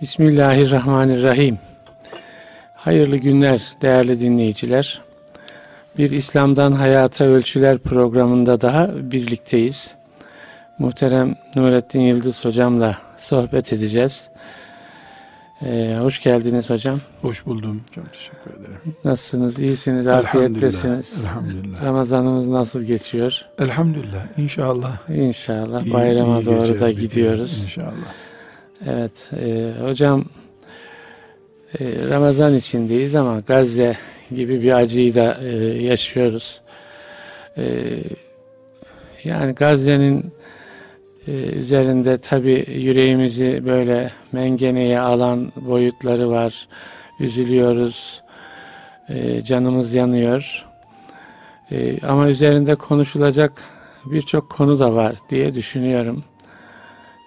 Bismillahirrahmanirrahim. Hayırlı günler değerli dinleyiciler. Bir İslam'dan Hayata Ölçüler programında daha birlikteyiz. Muhterem Nurettin Yıldız hocamla sohbet edeceğiz. Ee, hoş geldiniz hocam. Hoş buldum. Çok teşekkür ederim. Nasılsınız? İyisiniz, afiyettesiniz. Elhamdülillah. Ramazanımız nasıl geçiyor? Elhamdülillah. İnşallah. İnşallah iyi- bayrama iyi doğru da gidiyoruz. İnşallah. Evet, e, hocam e, Ramazan içindeyiz ama Gazze gibi bir acıyı da e, yaşıyoruz. E, yani Gazze'nin e, üzerinde tabi yüreğimizi böyle mengeneye alan boyutları var. Üzülüyoruz, e, canımız yanıyor. E, ama üzerinde konuşulacak birçok konu da var diye düşünüyorum.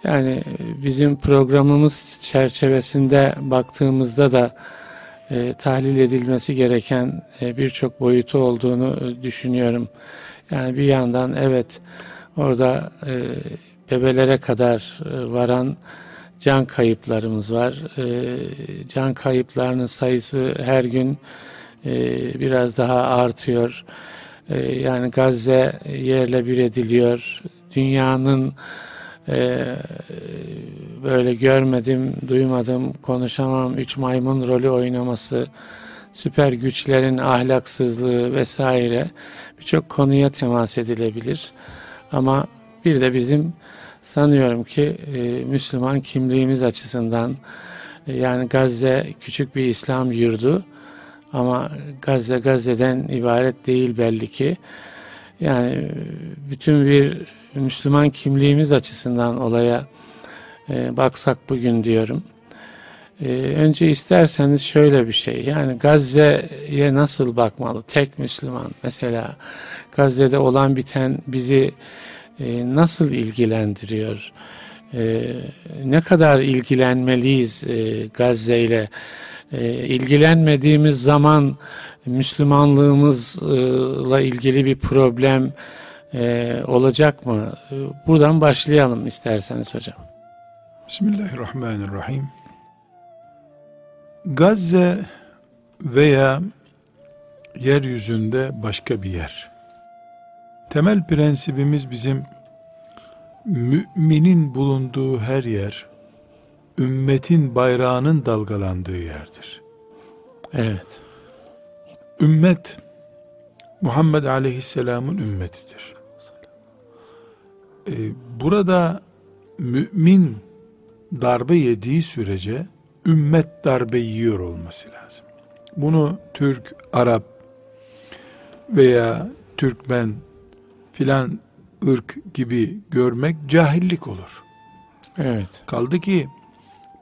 Yani e, bizim programımız çerçevesinde baktığımızda da e, tahlil edilmesi gereken e, birçok boyutu olduğunu e, düşünüyorum. Yani bir yandan evet orada e, bebelere kadar e, varan can kayıplarımız var. E, can kayıplarının sayısı her gün e, biraz daha artıyor. E, yani Gazze yerle bir ediliyor. Dünyanın ee, böyle görmedim, duymadım, konuşamam, üç maymun rolü oynaması, süper güçlerin ahlaksızlığı vesaire birçok konuya temas edilebilir. Ama bir de bizim sanıyorum ki e, Müslüman kimliğimiz açısından e, yani Gazze küçük bir İslam yurdu ama Gazze Gazze'den ibaret değil belli ki. Yani e, bütün bir Müslüman kimliğimiz açısından olaya e, baksak bugün diyorum. E, önce isterseniz şöyle bir şey. Yani Gazze'ye nasıl bakmalı? Tek Müslüman mesela Gazze'de olan biten bizi e, nasıl ilgilendiriyor? E, ne kadar ilgilenmeliyiz e, Gazze ile? E, ilgilenmediğimiz zaman Müslümanlığımızla ilgili bir problem e, olacak mı? Buradan başlayalım isterseniz hocam. Bismillahirrahmanirrahim. Gazze veya yeryüzünde başka bir yer. Temel prensibimiz bizim müminin bulunduğu her yer ümmetin bayrağının dalgalandığı yerdir. Evet. Ümmet Muhammed Aleyhisselam'ın ümmetidir. Ee, burada mümin darbe yediği sürece ümmet darbe yiyor olması lazım. Bunu Türk, Arap veya Türkmen filan ırk gibi görmek cahillik olur. Evet. Kaldı ki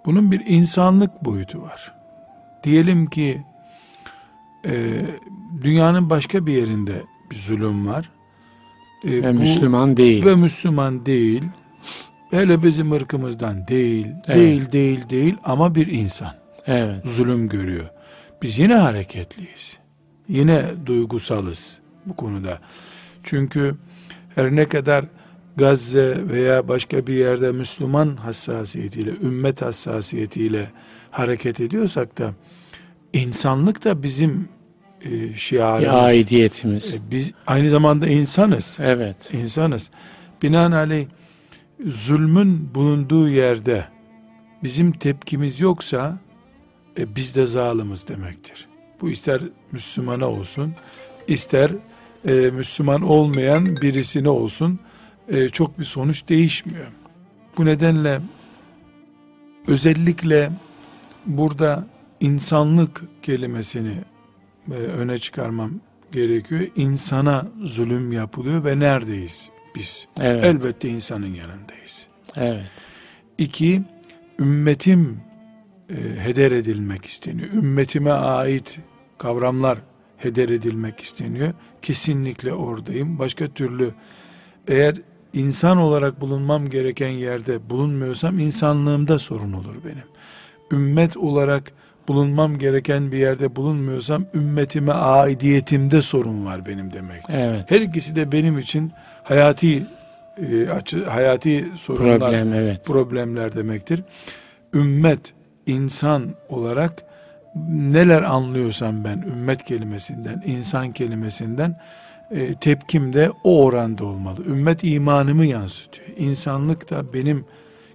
bunun bir insanlık boyutu var. Diyelim ki e, dünyanın başka bir yerinde bir zulüm var. E, Ve bu- Müslüman değil. ve Müslüman değil. Hele bizim ırkımızdan değil, Evet. değil, değil, değil ama bir insan Evet. zulüm görüyor. Biz yine hareketliyiz. Yine duygusalız bu konuda. Çünkü her ne kadar Gazze veya başka bir yerde Müslüman hassasiyetiyle, ümmet hassasiyetiyle hareket ediyorsak da insanlık da bizim e, şiarımız. Bir aidiyetimiz. E, biz aynı zamanda insanız. Evet. İnsanız. Binaenaleyh zulmün bulunduğu yerde bizim tepkimiz yoksa e, biz de zalimiz demektir. Bu ister Müslümana olsun, ister e, Müslüman olmayan birisine olsun e, çok bir sonuç değişmiyor. Bu nedenle özellikle burada insanlık kelimesini e, öne çıkarmam gerekiyor. İnsana zulüm yapılıyor ve neredeyiz biz? Evet. Elbette insanın yanındayız. Evet. İki, ümmetim e, heder edilmek isteniyor. Ümmetime ait kavramlar heder edilmek isteniyor. Kesinlikle oradayım. Başka türlü eğer insan olarak bulunmam gereken yerde bulunmuyorsam insanlığımda sorun olur benim. Ümmet olarak bulunmam gereken bir yerde bulunmuyorsam ümmetime aidiyetimde sorun var benim demek. Evet. Her ikisi de benim için hayati e, açı, hayati sorunlar, Problem evet. problemler demektir. Ümmet insan olarak neler anlıyorsam ben ümmet kelimesinden, insan kelimesinden e, tepkim de o oranda olmalı. Ümmet imanımı yansıtıyor. İnsanlık da benim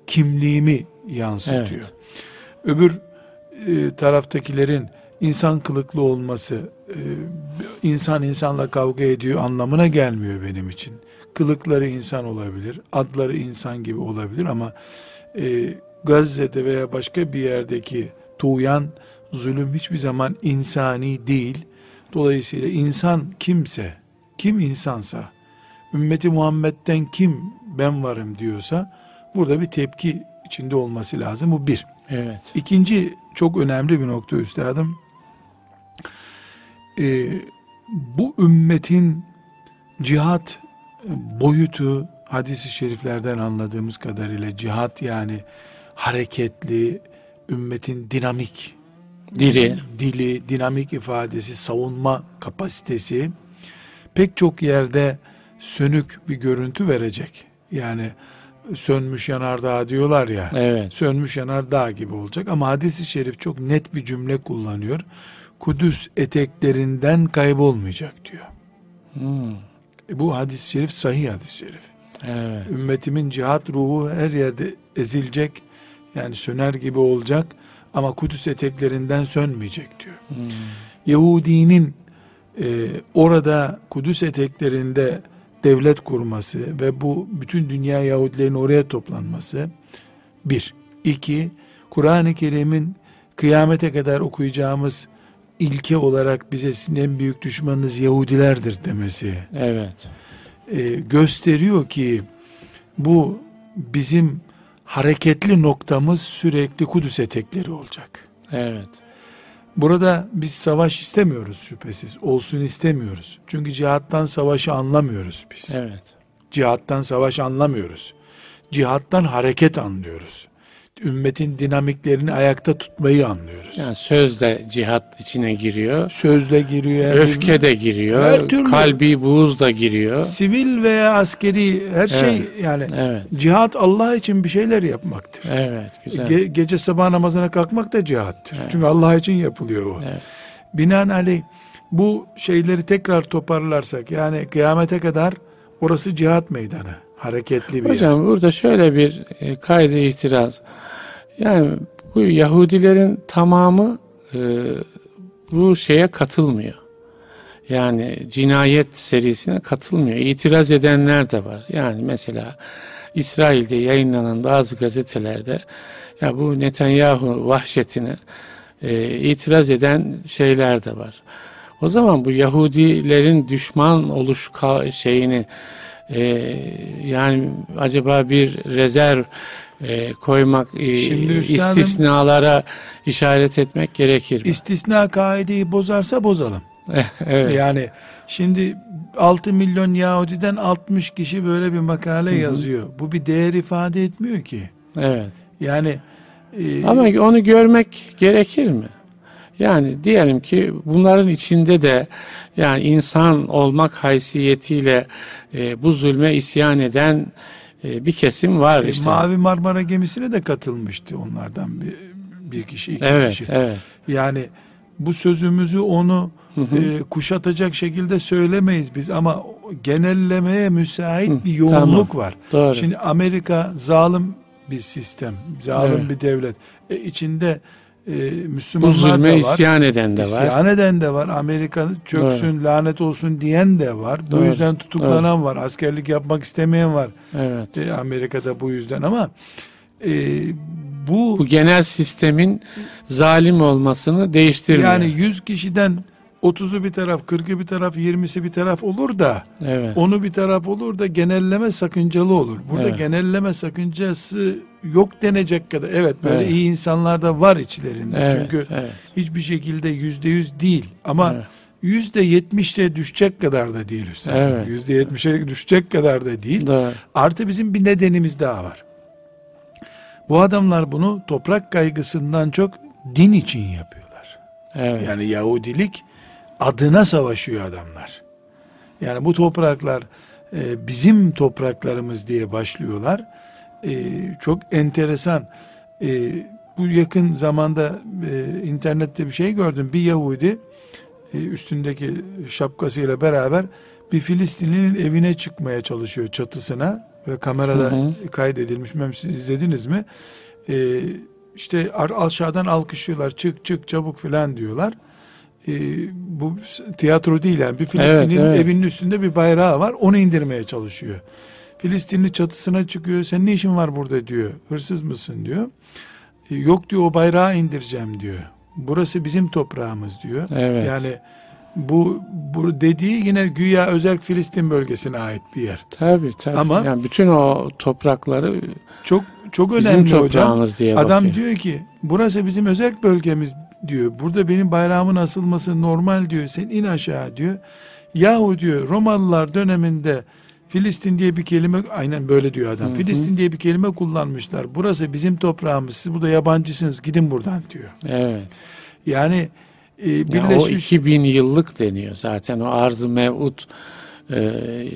kimliğimi yansıtıyor. Evet. Öbür e, taraftakilerin insan kılıklı olması, e, insan insanla kavga ediyor anlamına gelmiyor benim için. Kılıkları insan olabilir, adları insan gibi olabilir ama e, Gazze'de veya başka bir yerdeki tuğyan, zulüm hiçbir zaman insani değil. Dolayısıyla insan kimse, kim insansa, ümmeti Muhammed'den kim ben varım diyorsa, burada bir tepki içinde olması lazım. Bu bir. Evet. İkinci çok önemli bir nokta üstadım. Ee, bu ümmetin cihat boyutu hadisi şeriflerden anladığımız kadarıyla cihat yani hareketli, ümmetin dinamik Diri. dili, dinamik ifadesi, savunma kapasitesi pek çok yerde sönük bir görüntü verecek. Yani sönmüş yanardağ diyorlar ya. Evet. Sönmüş yanardağ gibi olacak ama hadisi şerif çok net bir cümle kullanıyor. Kudüs eteklerinden kaybolmayacak diyor. Hmm. E bu hadis-i şerif sahih hadis-i şerif. Evet. Ümmetimin cihat ruhu her yerde ezilecek. Yani söner gibi olacak ama Kudüs eteklerinden sönmeyecek diyor. Hmm. Yahudinin e, orada Kudüs eteklerinde devlet kurması ve bu bütün dünya Yahudilerin oraya toplanması bir. iki Kur'an-ı Kerim'in kıyamete kadar okuyacağımız ilke olarak bize sizin en büyük düşmanınız Yahudilerdir demesi Evet. e, gösteriyor ki bu bizim hareketli noktamız sürekli Kudüs etekleri olacak. Evet. Burada biz savaş istemiyoruz şüphesiz. Olsun istemiyoruz. Çünkü cihattan savaşı anlamıyoruz biz. Evet. Cihattan savaş anlamıyoruz. Cihattan hareket anlıyoruz. Ümmetin dinamiklerini ayakta tutmayı anlıyoruz. Yani söz de cihat içine giriyor. Sözle giriyor. Öfke de giriyor. Her türlü. Kalbi buğuz da giriyor. Sivil veya askeri her şey yani Evet. cihat Allah için bir şeyler yapmaktır. Evet. Güzel. Ge- gece sabah namazına kalkmak da cihattır. Çünkü Allah için yapılıyor o. Evet. Binaenaleyh bu şeyleri tekrar toparlarsak yani kıyamete kadar orası cihat meydanı. Hareketli bir yer. Hocam burada şöyle bir e, kaydı itiraz. Yani bu Yahudilerin tamamı e, bu şeye katılmıyor. Yani cinayet serisine katılmıyor. İtiraz edenler de var. Yani mesela İsrail'de yayınlanan bazı gazetelerde ya bu Netanyahu vahşetine e, itiraz eden şeyler de var. O zaman bu Yahudilerin düşman oluş şeyini e, yani acaba bir rezerv e, koymak, e, Şimdi üstadım- istisnalara işaret etmek gerekir mi? İstisna kaideyi bozarsa bozalım. evet. Yani şimdi 6 milyon Yahudiden 60 kişi böyle bir makale yazıyor. Bu bir değer ifade etmiyor ki. Evet. Yani e, Ama onu görmek gerekir mi? Yani diyelim ki bunların içinde de yani insan olmak haysiyetiyle e, bu zulme isyan eden bir kesim var e, işte. Mavi Marmara gemisine de katılmıştı onlardan bir, bir kişi, iki evet, kişi. evet. Yani bu sözümüzü onu e, kuşatacak şekilde söylemeyiz biz ama genellemeye müsait Hı, bir yoğunluk tamam. var. Doğru. Şimdi Amerika zalim bir sistem, zalim Evet. bir devlet. E, içinde e, bu Müslümanlar zulme da var. isyan eden de var. İsyan eden de var. Amerika çöksün, lanet olsun diyen de var. Bu Doğru, yüzden tutuklanan var. Askerlik yapmak istemeyen var. Evet. E, Amerika'da bu yüzden ama e, bu Bu genel sistemin zalim olmasını değiştirmiyor. yani 100 kişiden 30'u bir taraf, 40'ı bir taraf, 20'si bir taraf olur da evet. onu bir taraf olur da genelleme sakıncalı olur. Burada Evet. genelleme sakıncası yok denecek kadar. Evet böyle Evet. iyi insanlar da var içlerinde. Evet, Çünkü evet, hiçbir şekilde yüzde yüz değil. Ama Evet. yüzde yetmişe düşecek kadar da değil üstelik. Evet. Yüzde yetmişe düşecek kadar da değil. doğru. Artı bizim bir nedenimiz daha var. Bu adamlar bunu toprak kaygısından çok din için yapıyorlar. Evet. Yani Yahudilik adına savaşıyor adamlar. Yani bu topraklar e, bizim topraklarımız diye başlıyorlar. E, çok enteresan. E, bu yakın zamanda e, internette bir şey gördüm. Bir Yahudi e, üstündeki şapkasıyla beraber bir Filistinlinin evine çıkmaya çalışıyor çatısına. Böyle kamerada Hı hı. kaydedilmiş. Bilmem siz izlediniz mi? E, işte aşağıdan alkışlıyorlar. Çık çık çabuk filan diyorlar. E, bu tiyatro değil yani. Bir Filistinlinin evet. evinin üstünde bir bayrağı var. Onu indirmeye çalışıyor. Filistinli çatısına çıkıyor. Sen ne işin var burada diyor. Hırsız mısın diyor. E, Yok diyor o bayrağı indireceğim diyor. Burası bizim toprağımız diyor. Evet. Yani bu, bu dediği yine güya özel Filistin bölgesine ait bir yer. Tabii tabii. Ama- yani bütün o toprakları Çok çok bizim önemli hocam. toprağımız diye Adam diyor ki burası bizim özel bölgemiz diyor. Burada benim bayramın asılması normal diyor. Sen in aşağı diyor. Yahu diyor Romalılar döneminde Filistin diye bir kelime aynen böyle diyor adam. Hı hı. Filistin diye bir kelime kullanmışlar. Burası bizim toprağımız. Siz burada yabancısınız. Gidin buradan diyor. Evet. Yani e, Ya o birleşmiş 2000 yıllık deniyor zaten o arz-ı mev'ud e,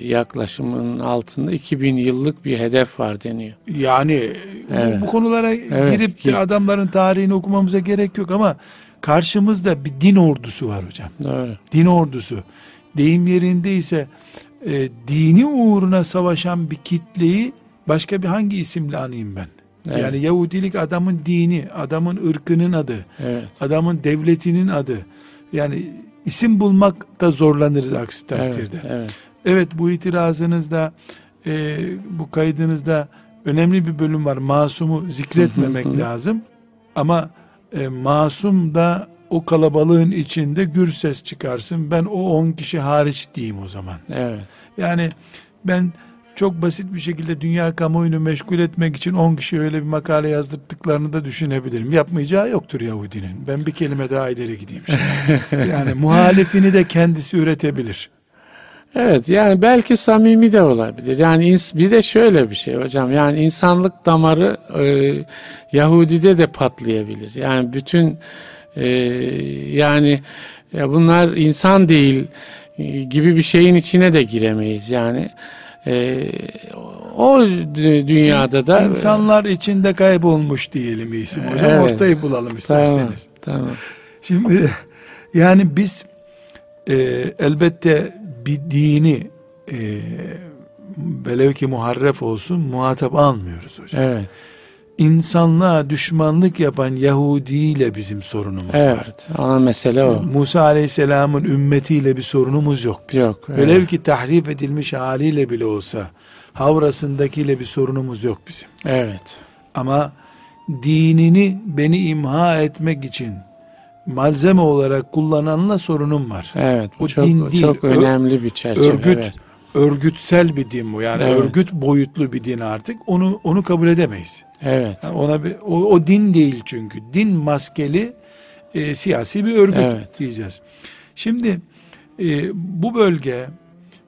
yaklaşımının altında 2000 yıllık bir hedef var deniyor. Yani bu- Evet. bu, konulara Evet, girip de adamların tarihini okumamıza gerek yok ama karşımızda bir din ordusu var hocam. Doğru. Din ordusu. Deyim yerindeyse e, dini uğruna savaşan bir kitleyi başka bir hangi isimle anayım ben? Evet. Yani Yahudilik adamın dini, adamın ırkının adı, Evet. adamın devletinin adı. Yani isim bulmakta zorlanırız aksi Evet. takdirde. Evet. Evet bu itirazınızda e, bu kaydınızda önemli bir bölüm var. Masumu zikretmemek Hı hı hı. lazım. Ama e, masum da o kalabalığın içinde gür ses çıkarsın. Ben o 10 kişi hariç diyeyim o zaman. Evet. Yani ben çok basit bir şekilde dünya kamuoyunu meşgul etmek için 10 kişi öyle bir makale yazdırdıklarını da düşünebilirim. Yapmayacağı yoktur Yahudinin. Ben bir kelime daha ileri gideyim şimdi. yani muhalifini de kendisi üretebilir. Evet yani belki samimi de olabilir. Yani ins- bir de şöyle bir şey hocam. Yani insanlık damarı e, Yahudide de patlayabilir. Yani bütün e, yani ya bunlar insan değil e, gibi bir şeyin içine de giremeyiz. Yani e, o dü- dünyada da İnsanlar içinde kaybolmuş diyelim isim hocam. Evet. Ortayı bulalım tamam, isterseniz. tamam. Şimdi yani biz e, elbette bir dini e, velev ki muharref olsun muhatap almıyoruz hocam. Evet. İnsanlığa düşmanlık yapan Yahudi ile bizim sorunumuz var. Evet. Ana mesele o. Musa Aleyhisselam'ın ümmetiyle bir sorunumuz yok bizim. Yok, evet. Velev ki tahrif edilmiş haliyle bile olsa havrasındakiyle bir sorunumuz yok bizim. Evet. Ama dinini beni imha etmek için malzeme olarak kullananla sorunum var. Evet. Bu Bu çok din değil, çok önemli bir çerçeve. Örgüt Evet. Örgütsel bir din bu. Yani Evet. örgüt boyutlu bir din artık. Onu onu kabul edemeyiz. Evet. Yani ona bir, o, o din değil çünkü. Din maskeli e, siyasi bir örgüt Evet. diyeceğiz. Şimdi e, bu bölge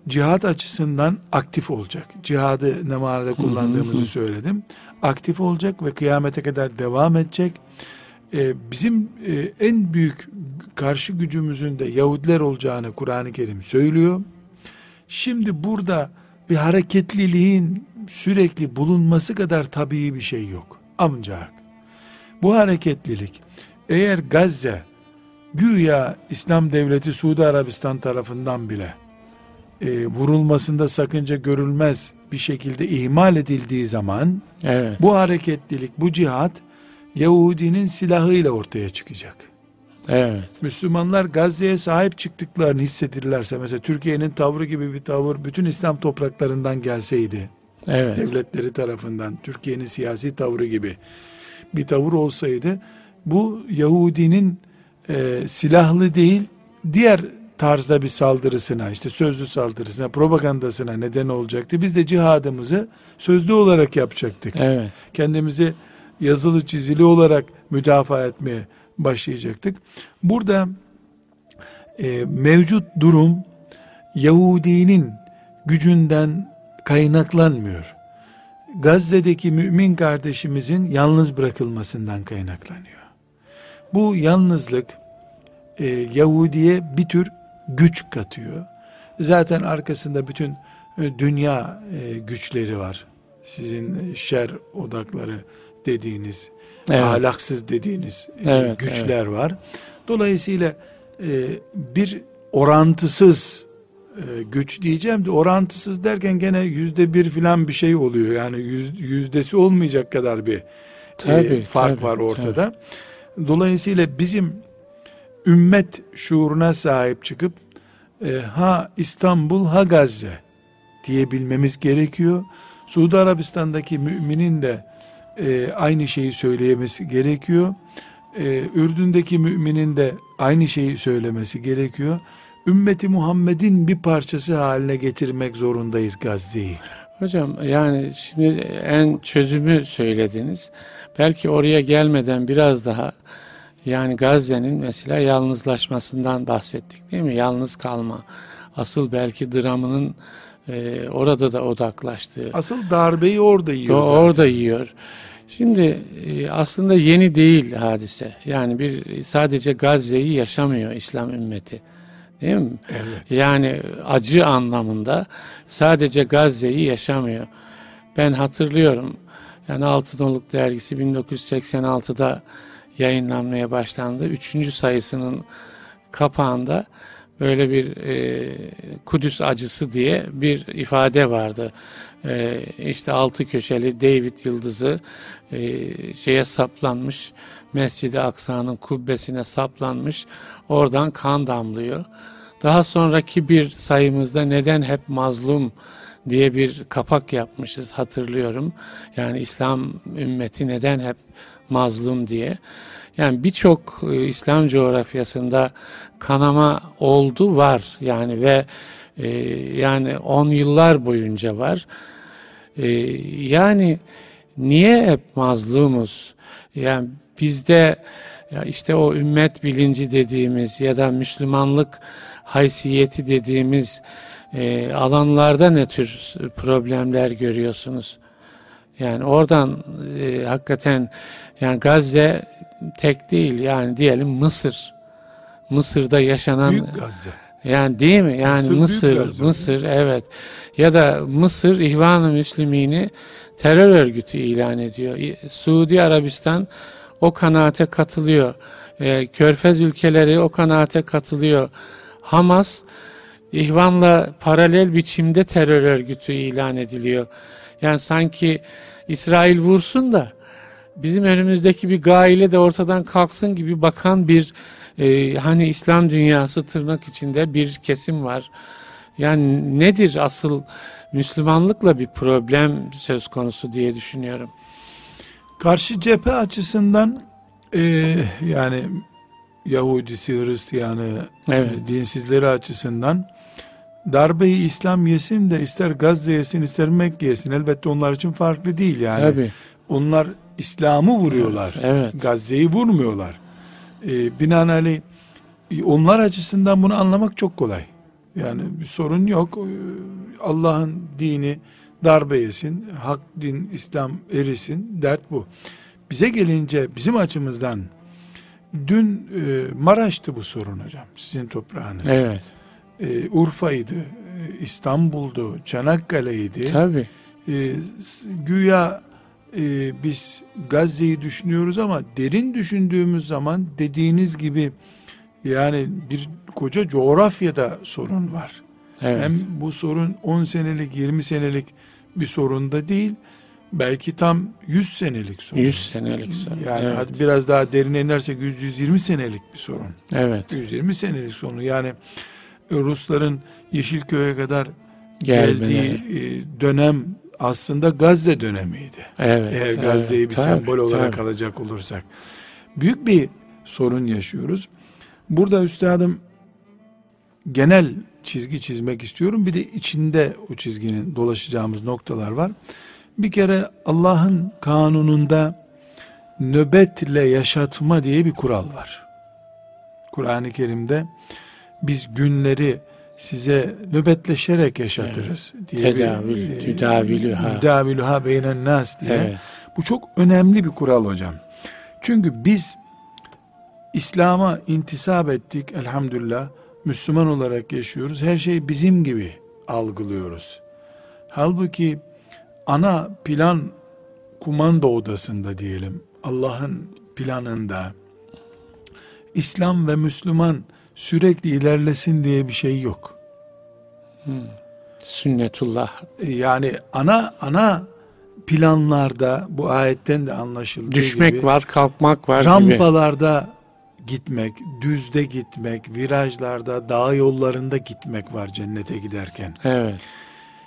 cihat açısından aktif olacak. Cihadı ne manada kullandığımızı söyledim. Aktif olacak ve kıyamete kadar devam edecek. E, bizim e, en büyük karşı gücümüzün de Yahudiler olacağını Kur'an-ı Kerim söylüyor. Şimdi burada bir hareketliliğin sürekli bulunması kadar tabii bir şey yok. Ancak bu hareketlilik eğer Gazze güya İslam Devleti Suudi Arabistan tarafından bile e, vurulmasında sakınca görülmez bir şekilde ihmal edildiği zaman Evet. bu hareketlilik, bu cihat Yahudinin silahıyla ortaya çıkacak. Evet. Müslümanlar Gazze'ye sahip çıktıklarını hissedirlerse mesela Türkiye'nin tavrı gibi bir tavır bütün İslam topraklarından gelseydi Evet. devletleri tarafından Türkiye'nin siyasi tavrı gibi bir tavır olsaydı bu Yahudinin e, silahlı değil diğer tarzda bir saldırısına işte sözlü saldırısına propagandasına neden olacaktı. Biz de cihadımızı sözlü olarak yapacaktık. Evet. Kendimizi yazılı çizili olarak müdafaa etmeye başlayacaktık. Burada e, mevcut durum Yahudinin gücünden kaynaklanmıyor. Gazze'deki mümin kardeşimizin yalnız bırakılmasından kaynaklanıyor. Bu yalnızlık e, Yahudiye bir tür güç katıyor. Zaten arkasında bütün e, dünya e, güçleri var. sizin şer odakları dediğiniz, Evet. ahlaksız dediğiniz e, Evet, güçler var. Dolayısıyla e, bir orantısız e, güç diyeceğim de orantısız derken gene yüzde bir filan bir şey oluyor. Yani yüz, yüzdesi olmayacak kadar bir e, Tabii, fark tabii, var ortada. Dolayısıyla bizim ümmet şuuruna sahip çıkıp e, ha İstanbul ha Gazze diyebilmemiz gerekiyor. Suudi Arabistan'daki müminin de e, aynı şeyi söyleyemesi gerekiyor. E, Ürdün'deki müminin de aynı şeyi söylemesi gerekiyor. Ümmeti Muhammed'in bir parçası haline getirmek zorundayız Gazze'yi. Hocam yani şimdi en çözümü söylediniz. Belki oraya gelmeden biraz daha yani Gazze'nin mesela yalnızlaşmasından bahsettik değil mi? Yalnız kalma. Asıl belki dramının e, orada da odaklaştığı. Asıl darbeyi orada yiyor. Zaten. orada yiyor. Şimdi e, aslında yeni değil hadise. Yani bir sadece Gazze'yi yaşamıyor İslam ümmeti. Değil mi? Evet. Yani acı anlamında sadece Gazze'yi yaşamıyor. Ben hatırlıyorum. Yani Altınoluk dergisi 1986'da yayınlanmaya başlandı. Üçüncü sayısının kapağında böyle bir e, Kudüs acısı diye bir ifade vardı. E, işte altı köşeli David yıldızı e, şeye saplanmış. Mescid-i Aksa'nın kubbesine saplanmış. Oradan kan damlıyor. Daha sonraki bir sayımızda neden hep mazlum diye bir kapak yapmışız hatırlıyorum. Yani İslam ümmeti neden hep mazlum diye. Yani birçok e, İslam coğrafyasında kanama oldu var yani ve e, yani on yıllar boyunca var. E, yani niye hep mazlumuz? Yani bizde ya işte o ümmet bilinci dediğimiz ya da Müslümanlık haysiyeti dediğimiz e, alanlarda ne tür problemler görüyorsunuz? Yani oradan e, hakikaten yani Gazze tek değil yani diyelim Mısır. Mısır'da yaşanan Büyük Gazze. Yani değil mi? Yani Mısır Mısır. Mısır, evet. Ya da Mısır İhvan-ı Müslümini terör örgütü ilan ediyor. Suudi Arabistan o kanaate katılıyor. Ee, Körfez ülkeleri o kanaate katılıyor. Hamas İhvan'la paralel biçimde terör örgütü ilan ediliyor. Yani sanki İsrail vursun da bizim önümüzdeki bir gaile de ortadan kalksın gibi bakan bir e, hani İslam dünyası tırnak içinde bir kesim var. Yani nedir asıl Müslümanlıkla bir problem söz konusu diye düşünüyorum. Karşı cephe açısından e, yani Yahudisi, Hristiyanı, Evet. e, dinsizleri açısından darbeyi İslam yesin de ister Gazze yesin ister Mekke yesin elbette onlar için farklı değil yani. Tabii. Onlar İslam'ı vuruyorlar. Evet. Gazze'yi vurmuyorlar. E, binaenaleyh onlar açısından bunu anlamak çok kolay. Yani bir sorun yok. E, Allah'ın dini darbe yesin, hak din, İslam erisin, dert bu. Bize gelince bizim açımızdan dün e, Maraş'tı bu sorun hocam, sizin toprağınız. Evet. E, Urfa'ydı, e, İstanbul'du, Çanakkale'ydi. Tabii. E, güya e, biz Gazze'yi düşünüyoruz ama derin düşündüğümüz zaman dediğiniz gibi yani bir koca coğrafyada sorun var. Evet. Hem bu sorun 10 senelik 20 senelik bir sorun da değil belki tam 100 senelik sorun. 100 senelik sorun. Yani evet. hadi biraz daha derine inersek 100-120 senelik bir sorun. evet. 120 senelik sorun. Yani Rusların Yeşilköy'e kadar Gelmeleri. geldiği e, dönem aslında Gazze dönemiydi. Evet. Eğer evet. Gazze'yi bir Tabii, sembol olarak tabii. alacak olursak. Büyük bir sorun yaşıyoruz. Burada üstadım genel çizgi çizmek istiyorum. Bir de içinde o çizginin dolaşacağımız noktalar var. Bir kere Allah'ın kanununda nöbetle yaşatma diye bir kural var. Kur'an-ı Kerim'de biz günleri size nöbetleşerek yaşatırız diye Tedavül, bir tüdavilüha. müdavilüha beynen nas diye. Evet. Bu çok önemli bir kural hocam. Çünkü biz İslam'a intisap ettik elhamdülillah. Müslüman olarak yaşıyoruz. Her şey bizim gibi algılıyoruz. Halbuki ana plan kumanda odasında diyelim Allah'ın planında İslam ve Müslüman sürekli ilerlesin diye bir şey yok. Hmm. Sünnetullah. Yani ana ana planlarda bu ayetten de anlaşıldığı Düşmek gibi, var, kalkmak var rampalarda gibi. gitmek, düzde gitmek, virajlarda, dağ yollarında gitmek var cennete giderken. Evet.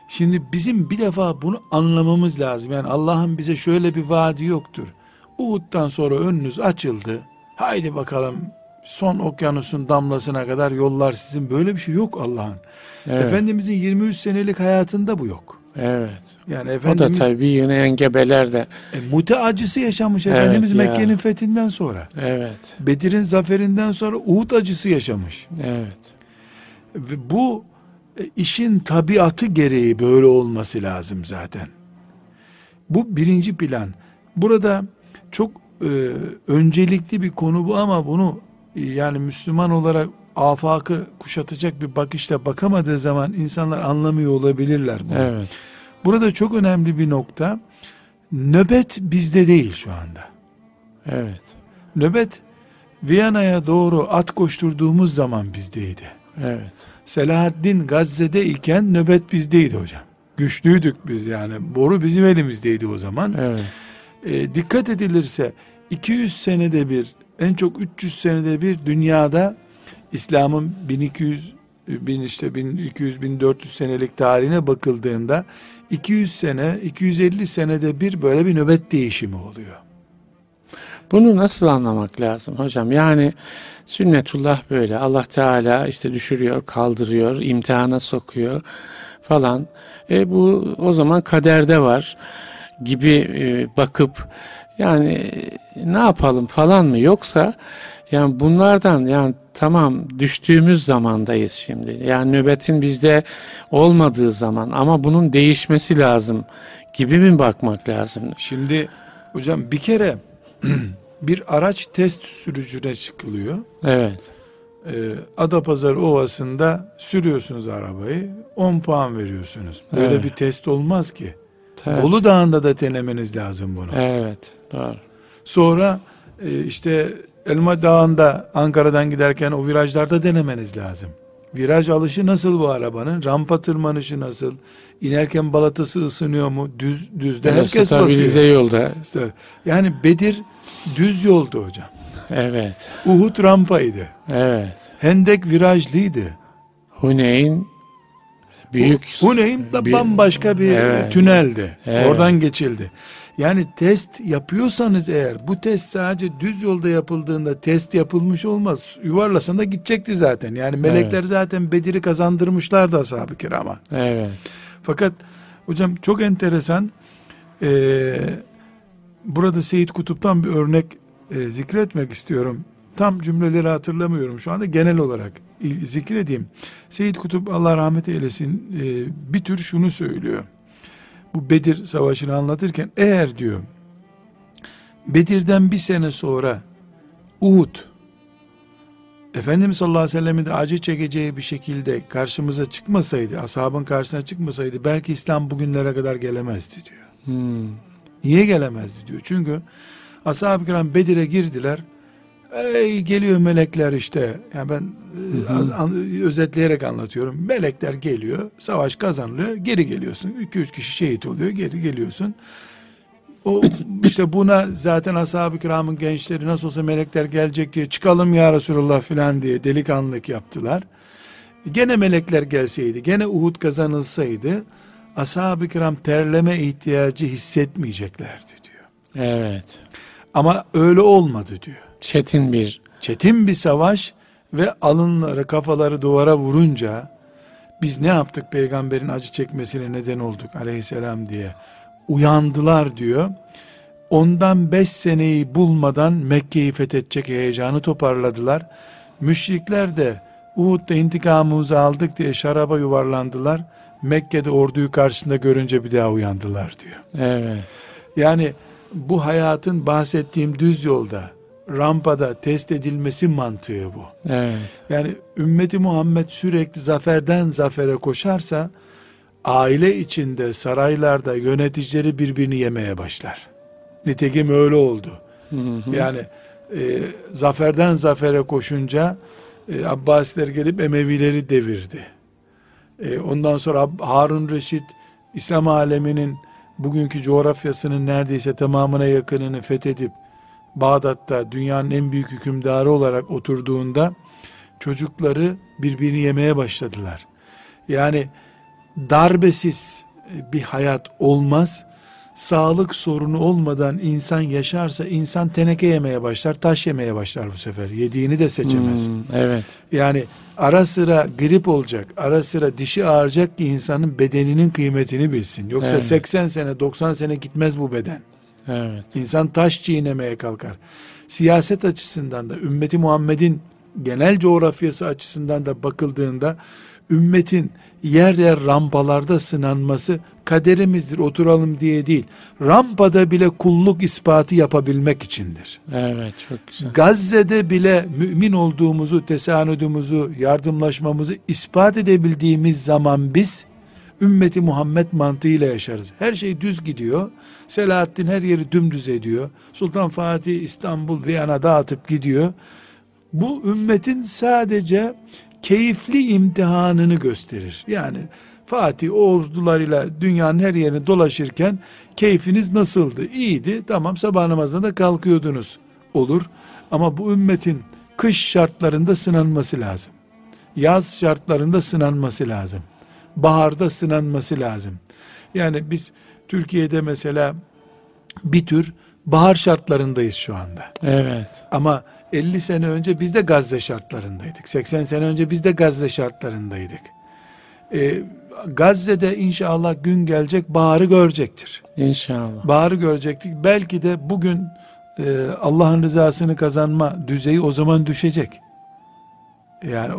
Şimdi bizim bir defa bunu anlamamız lazım. Yani Allah'ın bize şöyle bir vaadi yoktur. Uhud'dan sonra önünüz açıldı. Haydi bakalım son okyanusun damlasına kadar yollar sizin. Böyle bir şey yok Allah'ın. Evet. Efendimizin 23 senelik hayatında bu yok. Evet. Yani Efendimiz, o da tabii yine engebeler de. E, mute acısı yaşamış evet Efendimiz ya. Mekke'nin fethinden sonra. Evet. Bedir'in zaferinden sonra Uhud acısı yaşamış. Evet. Ve bu e, işin tabiatı gereği böyle olması lazım zaten. Bu birinci plan. Burada çok e, öncelikli bir konu bu ama bunu yani Müslüman olarak afakı kuşatacak bir bakışla bakamadığı zaman insanlar anlamıyor olabilirler bunu. Evet. Burada çok önemli bir nokta nöbet bizde değil şu anda. Evet. Nöbet Viyana'ya doğru at koşturduğumuz zaman bizdeydi. Evet. Selahaddin Gazze'de iken nöbet bizdeydi hocam. Güçlüydük biz yani. Boru bizim elimizdeydi o zaman. Evet. E, dikkat edilirse 200 senede bir en çok 300 senede bir dünyada İslam'ın 1200 bin işte 1200 1400 senelik tarihine bakıldığında 200 sene 250 senede bir böyle bir nöbet değişimi oluyor. Bunu nasıl anlamak lazım hocam? Yani sünnetullah böyle. Allah Teala işte düşürüyor, kaldırıyor, imtihana sokuyor falan. E bu o zaman kaderde var gibi e, bakıp yani ne yapalım falan mı yoksa yani bunlardan yani tamam düştüğümüz zamandayız şimdi. Yani nöbetin bizde olmadığı zaman ama bunun değişmesi lazım gibi mi bakmak lazım? Şimdi hocam bir kere bir araç test sürücüne çıkılıyor. Evet. Ee, Adapazarı Ovası'nda sürüyorsunuz arabayı 10 puan veriyorsunuz. Böyle evet. bir test olmaz ki. Tabii. Bolu Dağı'nda da denemeniz lazım bunu. Evet doğru. Sonra e, işte Elma Dağı'nda Ankara'dan giderken o virajlarda denemeniz lazım. Viraj alışı nasıl bu arabanın? Rampa tırmanışı nasıl? İnerken balatası ısınıyor mu? Düz düzde evet, herkes basıyor. yolda. İşte, yani Bedir düz yoldu hocam. Evet. Uhud rampaydı. Evet. Hendek virajlıydı. Huneyn büyük. Huneyn da bir, bambaşka bir evet. tüneldi. Evet. Oradan geçildi. Yani test yapıyorsanız eğer bu test sadece düz yolda yapıldığında test yapılmış olmaz. Yuvarlasan da gidecekti zaten. Yani melekler evet. zaten Bedir'i kazandırmışlardı ashab-ı kirama. Evet. Fakat hocam çok enteresan ee, burada Seyit Kutup'tan bir örnek e, zikretmek istiyorum. Tam cümleleri hatırlamıyorum şu anda genel olarak zikredeyim. Seyit Kutup Allah rahmet eylesin e, bir tür şunu söylüyor bu Bedir savaşını anlatırken eğer diyor Bedir'den bir sene sonra Uhud Efendimiz sallallahu aleyhi ve sellem'in de acı çekeceği bir şekilde karşımıza çıkmasaydı, ashabın karşısına çıkmasaydı belki İslam bugünlere kadar gelemezdi diyor. Hmm. Niye gelemezdi diyor. Çünkü ashab-ı kiram Bedir'e girdiler. Ey geliyor melekler işte. Yani ben hı hı. An, özetleyerek anlatıyorum. Melekler geliyor, savaş kazanılıyor, geri geliyorsun. 2-3 kişi şehit oluyor, geri geliyorsun. O işte buna zaten ashab-ı kiramın gençleri nasıl olsa melekler gelecek diye çıkalım ya Resulullah filan diye delikanlılık yaptılar. Gene melekler gelseydi, gene Uhud kazanılsaydı ashab-ı kiram terleme ihtiyacı hissetmeyeceklerdi diyor. Evet. Ama öyle olmadı diyor. Çetin bir. Çetin bir savaş ve alınları kafaları duvara vurunca biz ne yaptık peygamberin acı çekmesine neden olduk aleyhisselam diye uyandılar diyor. Ondan beş seneyi bulmadan Mekke'yi fethedecek heyecanı toparladılar. Müşrikler de Uhud'da intikamımızı aldık diye şaraba yuvarlandılar. Mekke'de orduyu karşısında görünce bir daha uyandılar diyor. Evet. Yani bu hayatın bahsettiğim düz yolda rampada test edilmesi mantığı bu. Evet. Yani ümmeti Muhammed sürekli zaferden zafere koşarsa aile içinde saraylarda yöneticileri birbirini yemeye başlar. Nitekim öyle oldu. Hı hı. Yani e, zaferden zafere koşunca e, Abbasiler gelip Emevileri devirdi. E, ondan sonra Harun Reşit İslam aleminin bugünkü coğrafyasının neredeyse tamamına yakınını fethedip Bağdat'ta dünyanın en büyük hükümdarı olarak oturduğunda çocukları birbirini yemeye başladılar. Yani darbesiz bir hayat olmaz. Sağlık sorunu olmadan insan yaşarsa insan teneke yemeye başlar, taş yemeye başlar bu sefer. Yediğini de seçemez. Hmm, evet. Yani ara sıra grip olacak, ara sıra dişi ağrıyacak ki insanın bedeninin kıymetini bilsin. Yoksa evet. 80 sene, 90 sene gitmez bu beden. Evet. İnsan taş çiğnemeye kalkar. Siyaset açısından da ümmeti Muhammed'in genel coğrafyası açısından da bakıldığında ümmetin yer yer rampalarda sınanması kaderimizdir oturalım diye değil. Rampada bile kulluk ispatı yapabilmek içindir. Evet çok güzel. Gazze'de bile mümin olduğumuzu, tesanüdümüzü, yardımlaşmamızı ispat edebildiğimiz zaman biz ümmeti Muhammed mantığıyla yaşarız. Her şey düz gidiyor. Selahaddin her yeri dümdüz ediyor. Sultan Fatih İstanbul, Viyana dağıtıp gidiyor. Bu ümmetin sadece keyifli imtihanını gösterir. Yani Fatih ordularıyla dünyanın her yerini dolaşırken keyfiniz nasıldı? İyiydi. Tamam sabah namazına da kalkıyordunuz. Olur. Ama bu ümmetin kış şartlarında sınanması lazım. Yaz şartlarında sınanması lazım. Baharda sınanması lazım. Yani biz Türkiye'de mesela bir tür bahar şartlarındayız şu anda. Evet. Ama 50 sene önce biz de Gazze şartlarındaydık. 80 sene önce biz de Gazze şartlarındaydık. Ee, Gazze'de inşallah gün gelecek baharı görecektir. İnşallah. Baharı görecektik. Belki de bugün e, Allah'ın rızasını kazanma düzeyi o zaman düşecek. Yani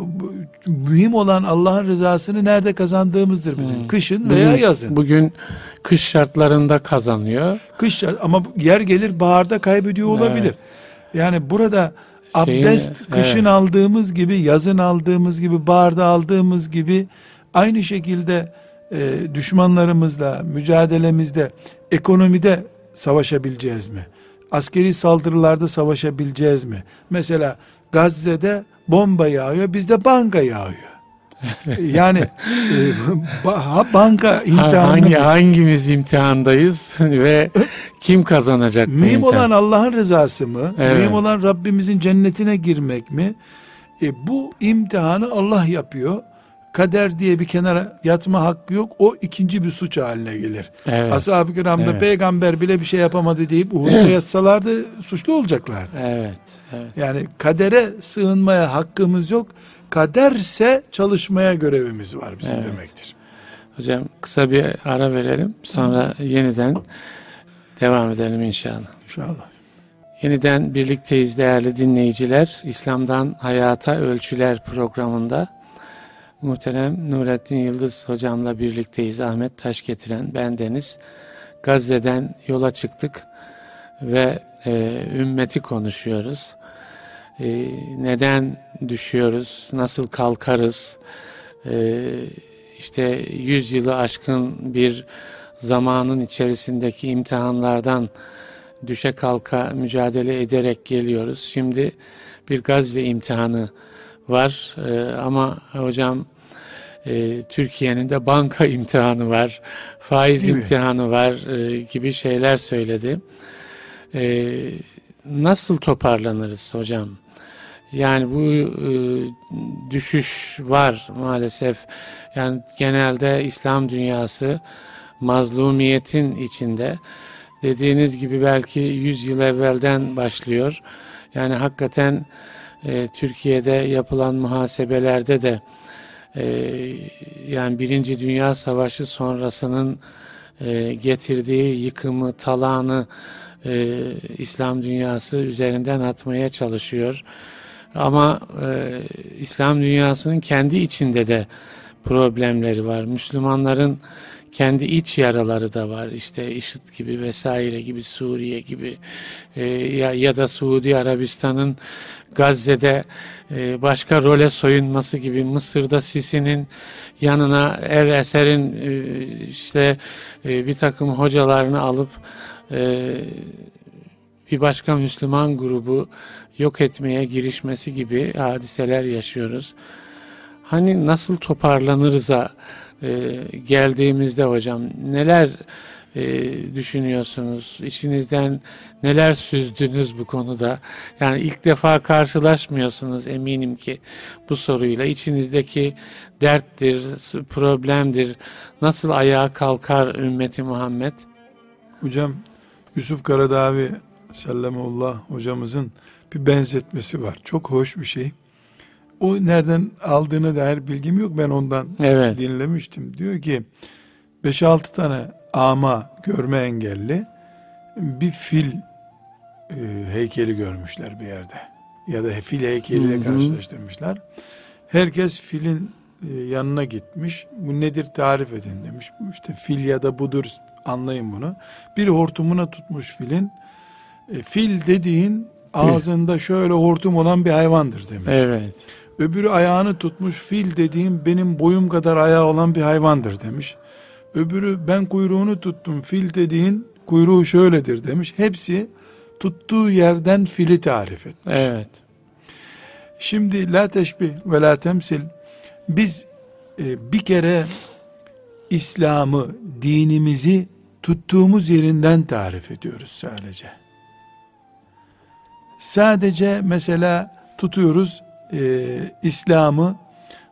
mühim olan Allah'ın rızasını nerede kazandığımızdır bizim. Hmm. Kışın veya bugün, yazın. Bugün kış şartlarında kazanıyor. Kış ama yer gelir baharda kaybediyor olabilir. Evet. Yani burada Şeyini, abdest kışın evet. aldığımız gibi, yazın aldığımız gibi, baharda aldığımız gibi aynı şekilde e, düşmanlarımızla mücadelemizde ekonomide savaşabileceğiz mi? Askeri saldırılarda savaşabileceğiz mi? Mesela Gazze'de bomba yağıyor, bizde banka yağıyor. yani e, banka imtihanı hangi hangimiz imtihandayız ve kim kazanacak mühim olan Allah'ın rızası mı evet. mühim olan Rabbimizin cennetine girmek mi e, bu imtihanı Allah yapıyor kader diye bir kenara yatma hakkı yok. O ikinci bir suç haline gelir. Evet. Ashab-ı kiramda evet. peygamber bile bir şey yapamadı deyip Uhud'da yatsalardı suçlu olacaklardı. Evet, evet. Yani kadere sığınmaya hakkımız yok. Kaderse çalışmaya görevimiz var bizim evet. demektir. Hocam kısa bir ara verelim. Sonra yeniden devam edelim inşallah. İnşallah. Yeniden birlikteyiz değerli dinleyiciler. İslam'dan Hayata Ölçüler programında Muhterem Nurettin Yıldız hocamla birlikteyiz. Ahmet Taş getiren ben Deniz. Gazze'den yola çıktık ve e, ümmeti konuşuyoruz. E, neden düşüyoruz, nasıl kalkarız, e, işte yüz yılı aşkın bir zamanın içerisindeki imtihanlardan düşe kalka mücadele ederek geliyoruz. Şimdi bir Gazze imtihanı var e, ama hocam e, Türkiye'nin de banka imtihanı var, faiz Değil imtihanı mi? var e, gibi şeyler söyledi. E, nasıl toparlanırız hocam? Yani bu e, düşüş var maalesef. Yani genelde İslam dünyası mazlumiyetin içinde. Dediğiniz gibi belki 100 yıl evvelden başlıyor. Yani hakikaten e, Türkiye'de yapılan muhasebelerde de e, yani Birinci Dünya Savaşı sonrasının e, getirdiği yıkımı, talağını e, İslam dünyası üzerinden atmaya çalışıyor. Ama e, İslam dünyasının kendi içinde de problemleri var. Müslümanların kendi iç yaraları da var. İşte IŞİD gibi vesaire gibi Suriye gibi e, ya, ya da Suudi Arabistan'ın Gazze'de e, başka role soyunması gibi Mısır'da Sisi'nin yanına El Eser'in e, işte e, bir takım hocalarını alıp e, bir başka Müslüman grubu yok etmeye girişmesi gibi hadiseler yaşıyoruz. Hani nasıl toparlanırıza e, geldiğimizde hocam neler e, düşünüyorsunuz? İçinizden neler süzdünüz bu konuda? Yani ilk defa karşılaşmıyorsunuz eminim ki bu soruyla. İçinizdeki derttir, problemdir. Nasıl ayağa kalkar ümmeti Muhammed? Hocam Yusuf Karadavi Sellemullah hocamızın bir benzetmesi var. Çok hoş bir şey. O nereden aldığına dair bilgim yok. Ben ondan evet. dinlemiştim. Diyor ki 5-6 tane ama görme engelli bir fil e, heykeli görmüşler bir yerde. Ya da fil heykeliyle karşılaştırmışlar. Herkes filin e, yanına gitmiş. Bu nedir tarif edin demiş. İşte fil ya da budur anlayın bunu. Bir hortumuna tutmuş filin. E, fil dediğin ağzında şöyle hortum olan bir hayvandır demiş. Evet. Öbürü ayağını tutmuş fil dediğim benim boyum kadar ayağı olan bir hayvandır demiş. Öbürü ben kuyruğunu tuttum fil dediğin kuyruğu şöyledir demiş. Hepsi tuttuğu yerden fili tarif etmiş. Evet. Şimdi la teşbih ve la temsil biz e, bir kere İslam'ı, dinimizi tuttuğumuz yerinden tarif ediyoruz sadece. Sadece mesela tutuyoruz e, İslam'ı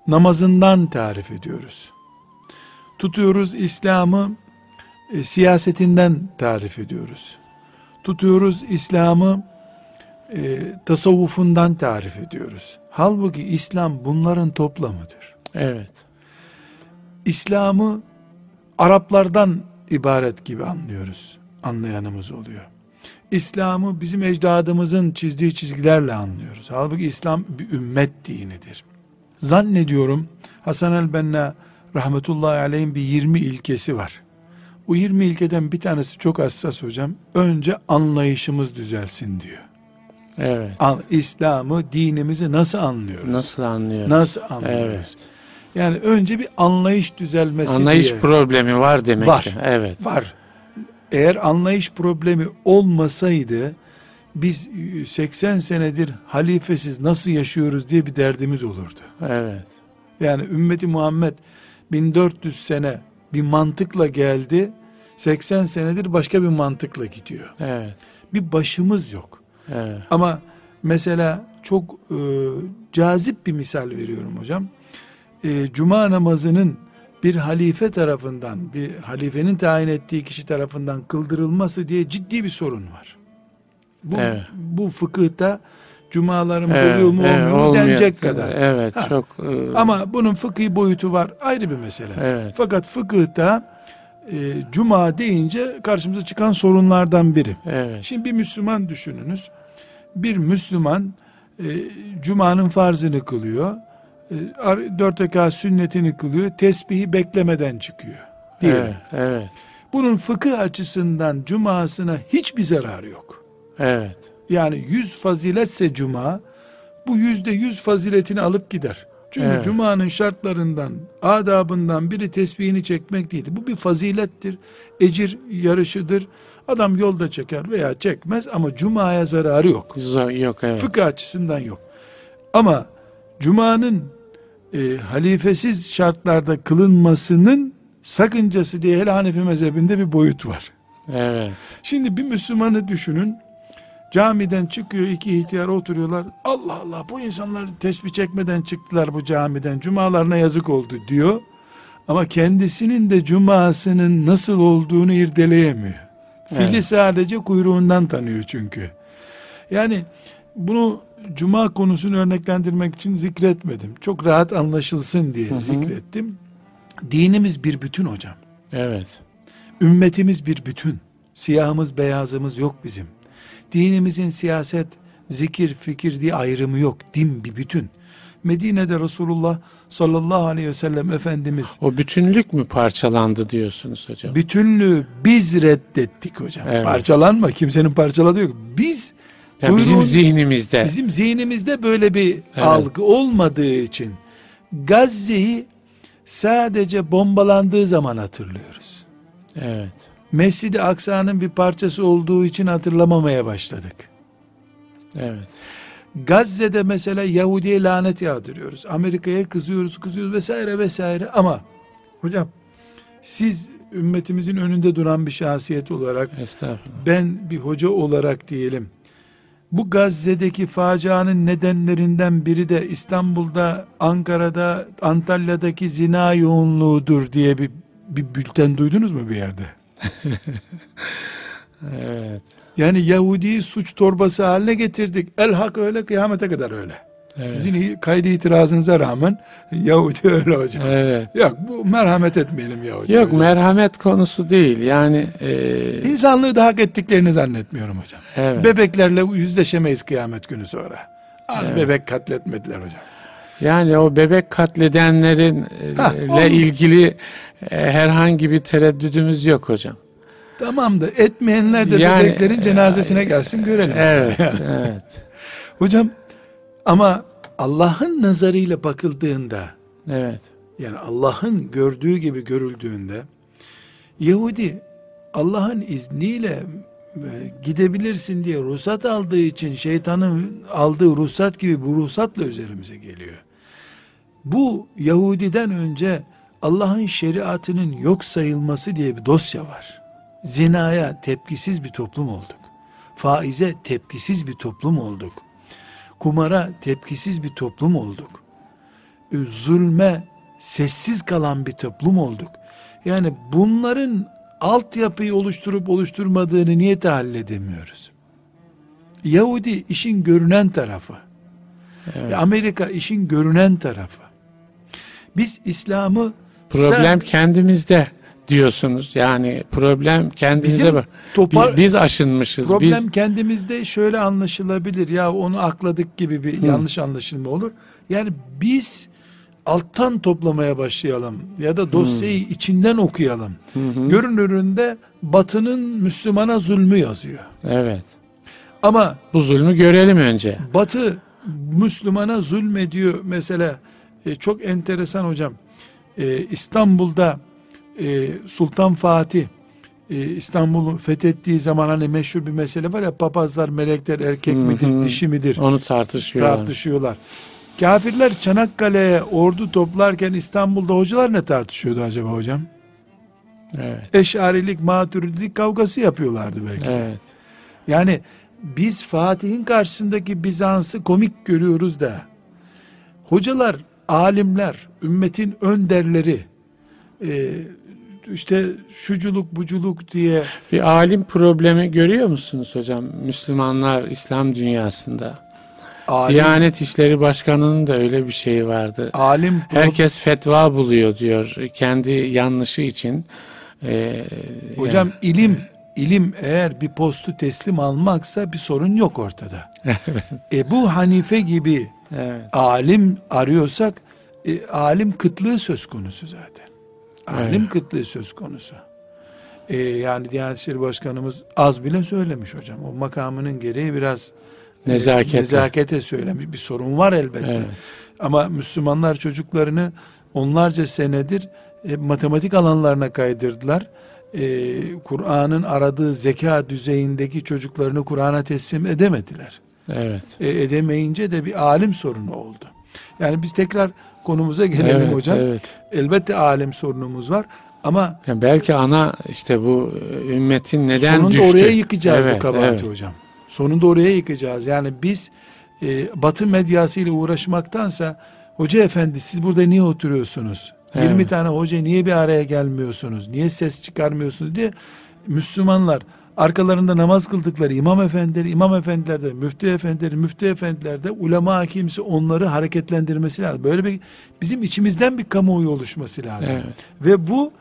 namazından tarif ediyoruz. Tutuyoruz İslam'ı e, siyasetinden tarif ediyoruz. Tutuyoruz İslam'ı e, tasavvufundan tarif ediyoruz. Halbuki İslam bunların toplamıdır. Evet. İslam'ı Araplardan ibaret gibi anlıyoruz. Anlayanımız oluyor. İslam'ı bizim ecdadımızın çizdiği çizgilerle anlıyoruz. Halbuki İslam bir ümmet dinidir. Zannediyorum Hasan el-Benna rahmetullahi aleyhin bir 20 ilkesi var. O 20 ilkeden bir tanesi çok hassas hocam. Önce anlayışımız düzelsin diyor. Evet. İslam'ı, dinimizi nasıl anlıyoruz? Nasıl anlıyoruz? Nasıl anlıyoruz? Evet. Yani önce bir anlayış düzelmesi Anlayış diye. problemi var demek var, ki. Evet. Var. Eğer anlayış problemi olmasaydı biz 80 senedir halifesiz nasıl yaşıyoruz diye bir derdimiz olurdu. Evet. Yani ümmeti Muhammed 1400 sene bir mantıkla geldi. 80 senedir başka bir mantıkla gidiyor. Evet. Bir başımız yok. Evet. Ama mesela çok e, cazip bir misal veriyorum hocam. E, Cuma namazının bir halife tarafından, bir halifenin tayin ettiği kişi tarafından kıldırılması diye ciddi bir sorun var. Bu, evet. bu fıkıhta cumalarımız evet, oluyor mu evet, olmuyor mu denecek kadar. Evet ha. çok. E... Ama bunun fıkhi boyutu var ayrı bir mesele. Evet. Fakat fıkıhta e, cuma deyince karşımıza çıkan sorunlardan biri. Evet. Şimdi bir Müslüman düşününüz. Bir Müslüman e, cumanın farzını kılıyor dört rekat sünnetini kılıyor, tesbihi beklemeden çıkıyor. Diyelim. Evet, evet. Bunun fıkıh açısından cumasına hiçbir zararı yok. Evet. Yani yüz faziletse cuma, bu yüzde yüz faziletini alıp gider. Çünkü evet. cumanın şartlarından, adabından biri tesbihini çekmek değil. Bu bir fazilettir, ecir yarışıdır. Adam yolda çeker veya çekmez ama cumaya zararı yok. Yok evet. Fıkıh açısından yok. Ama Cuma'nın e, halifesiz şartlarda kılınmasının sakıncası diye hele Hanefi mezhebinde bir boyut var. Evet. Şimdi bir Müslümanı düşünün. Camiden çıkıyor iki ihtiyar oturuyorlar. Allah Allah bu insanlar tesbih çekmeden çıktılar bu camiden. Cumalarına yazık oldu diyor. Ama kendisinin de cumasının nasıl olduğunu irdeleyemiyor. Fili evet. sadece kuyruğundan tanıyor çünkü. Yani bunu cuma konusunu örneklendirmek için zikretmedim. Çok rahat anlaşılsın diye hı hı. zikrettim. Dinimiz bir bütün hocam. Evet. Ümmetimiz bir bütün. Siyahımız beyazımız yok bizim. Dinimizin siyaset, zikir, fikir diye ayrımı yok. Din bir bütün. Medine'de Resulullah sallallahu aleyhi ve sellem Efendimiz O bütünlük mü parçalandı diyorsunuz hocam? bütünlüğü biz reddettik hocam. Evet. Parçalanma kimsenin parçaladığı yok. Biz Yani bizim buyruğun- zihnimizde. Bizim zihnimizde böyle bir algı olmadığı için Gazze'yi sadece bombalandığı zaman hatırlıyoruz. Evet. Mescid-i Aksa'nın bir parçası olduğu için hatırlamamaya başladık. Evet. Gazze'de mesela Yahudi'ye lanet yağdırıyoruz. Amerika'ya kızıyoruz, kızıyoruz vesaire vesaire ama hocam siz ümmetimizin önünde duran bir şahsiyet olarak ben bir hoca olarak diyelim bu Gazze'deki facianın nedenlerinden biri de İstanbul'da, Ankara'da, Antalya'daki zina yoğunluğudur diye bir, bir bülten duydunuz mu bir yerde? Evet. Yani Yahudi'yi suç torbası haline getirdik. El hak öyle kıyamete kadar öyle. Evet. Sizin kaydı itirazınıza rağmen Yahudi öyle hocam. Evet. Yok bu merhamet etmeyelim Yahudi. Yok hocam. merhamet konusu değil. Yani e, İnsanlığı da hak ettiklerini zannetmiyorum hocam. evet. Bebeklerle yüzleşemeyiz kıyamet günü sonra. Az Evet. bebek katletmediler hocam. Yani o bebek katledenlerin e, Hah, ile o- ilgili e, herhangi bir tereddüdümüz yok hocam. Tamam da etmeyenler de Yani, bebeklerin cenazesine gelsin görelim. Evet, evet. Hocam ama Allah'ın nazarıyla bakıldığında Evet. yani Allah'ın gördüğü gibi görüldüğünde Yahudi Allah'ın izniyle e, gidebilirsin diye ruhsat aldığı için şeytanın aldığı ruhsat gibi bu ruhsatla üzerimize geliyor. Bu Yahudiden önce Allah'ın şeriatının yok sayılması diye bir dosya var. Zinaya tepkisiz bir toplum olduk. Faize tepkisiz bir toplum olduk. Kumara tepkisiz bir toplum olduk. E, Zulme sessiz kalan bir toplum olduk. Yani bunların altyapıyı oluşturup oluşturmadığını niye tahayyül edemiyoruz? Yahudi işin görünen tarafı. Evet. Amerika işin görünen tarafı. Biz İslam'ı Problem sen- kendimizde diyorsunuz. Yani problem kendimize Bizim bak. topar- Biz aşınmışız. problem Biz kendimizde şöyle anlaşılabilir. Ya onu akladık gibi bir yanlış anlaşılma olur. Yani biz alttan toplamaya başlayalım ya da dosyayı içinden okuyalım. Görünüründe Batı'nın Müslümana zulmü yazıyor. evet. Ama Bu zulmü görelim önce. Batı Müslümana zulmediyor. Mesela e, çok enteresan hocam. E, İstanbul'da e, Sultan Fatih e, İstanbul'u fethettiği zaman hani meşhur bir mesele var ya papazlar melekler erkek Hı hı. midir dişi midir Onu tartışıyorlar. tartışıyorlar. Kafirler Çanakkale'ye ordu toplarken İstanbul'da hocalar ne tartışıyordu acaba hocam? Evet. Eşarilik, maturidilik kavgası yapıyorlardı belki. de. Evet. Yani biz Fatih'in karşısındaki Bizans'ı komik görüyoruz da hocalar, alimler, ümmetin önderleri e, işte şuculuk buculuk diye Bir alim problemi görüyor musunuz hocam? Müslümanlar İslam dünyasında. alim, Diyanet İşleri Başkanı'nın da öyle bir şeyi vardı. alim Herkes fetva buluyor diyor kendi yanlışı için. Ee, hocam ilim ilim eğer bir postu teslim almaksa bir sorun yok ortada. Ebu Hanife gibi yani- evet. alim arıyorsak e, alim kıtlığı söz konusu zaten. Alim Evet. kıtlığı söz konusu. E, yani Diyanet İşleri Başkanımız az bile söylemiş hocam. O makamının gereği biraz e, Nezaketle. nezakete söylemiş. Bir sorun var elbette. Evet. Ama Müslümanlar çocuklarını onlarca senedir e, matematik alanlarına kaydırdılar. E, Kur'an'ın aradığı zeka düzeyindeki çocuklarını Kur'an'a teslim edemediler Evet. e, edemeyince de bir alim sorunu oldu. Yani biz tekrar konumuza gelelim evet, hocam. Evet. Elbette alim sorunumuz var ama Yani belki ana işte bu e, ümmetin neden sonunda düştü? oraya yıkacağız Evet, bu kabahati evet. hocam. Sonunda oraya yıkacağız. Yani biz e, Batı medyasıyla uğraşmaktansa hoca efendi siz burada niye oturuyorsunuz? Evet. 20 tane hoca niye bir araya gelmiyorsunuz? Niye ses çıkarmıyorsunuz diye Müslümanlar arkalarında namaz kıldıkları imam efendileri, imam efendiler de, müftü efendileri, müftü efendiler de ulema hakimsi onları hareketlendirmesi lazım. Böyle bir bizim içimizden bir kamuoyu oluşması lazım. Evet. Ve bu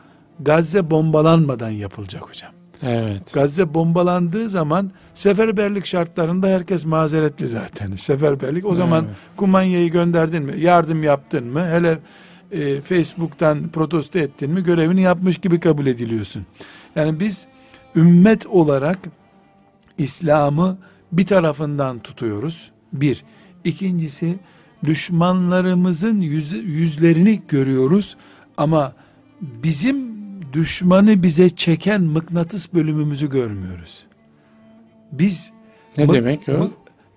Gazze bombalanmadan yapılacak hocam. Evet. Gazze bombalandığı zaman seferberlik şartlarında herkes mazeretli zaten. Seferberlik o zaman Evet. kumanyayı gönderdin mi? Yardım yaptın mı? Hele e, Facebook'tan protesto ettin mi? Görevini yapmış gibi kabul ediliyorsun. Yani biz ümmet olarak İslam'ı bir tarafından tutuyoruz. Bir. İkincisi düşmanlarımızın yüz, yüzlerini görüyoruz ama bizim düşmanı bize çeken mıknatıs bölümümüzü görmüyoruz. Biz Ne mı- demek o? mı-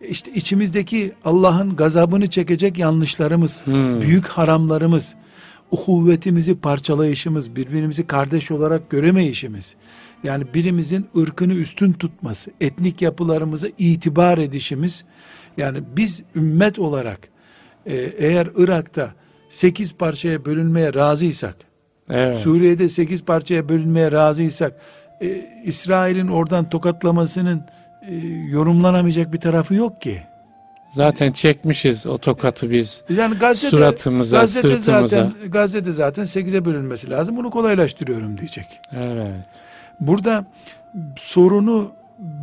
işte içimizdeki Allah'ın gazabını çekecek yanlışlarımız, Hmm. büyük haramlarımız, uhuvvetimizi parçalayışımız, birbirimizi kardeş olarak göremeyişimiz, yani birimizin ırkını üstün tutması, etnik yapılarımıza itibar edişimiz, yani biz ümmet olarak e, eğer Irak'ta 8 parçaya bölünmeye razıysak, Evet. Suriye'de 8 parçaya bölünmeye razıysak, e, İsrail'in oradan tokatlamasının e, yorumlanamayacak bir tarafı yok ki. Zaten çekmişiz o tokatı biz. Yani Gazze'de, Suratımıza, Gazze'de sırtımıza. zaten Gazze'de zaten 8'e bölünmesi lazım. Bunu kolaylaştırıyorum diyecek. Evet. Burada sorunu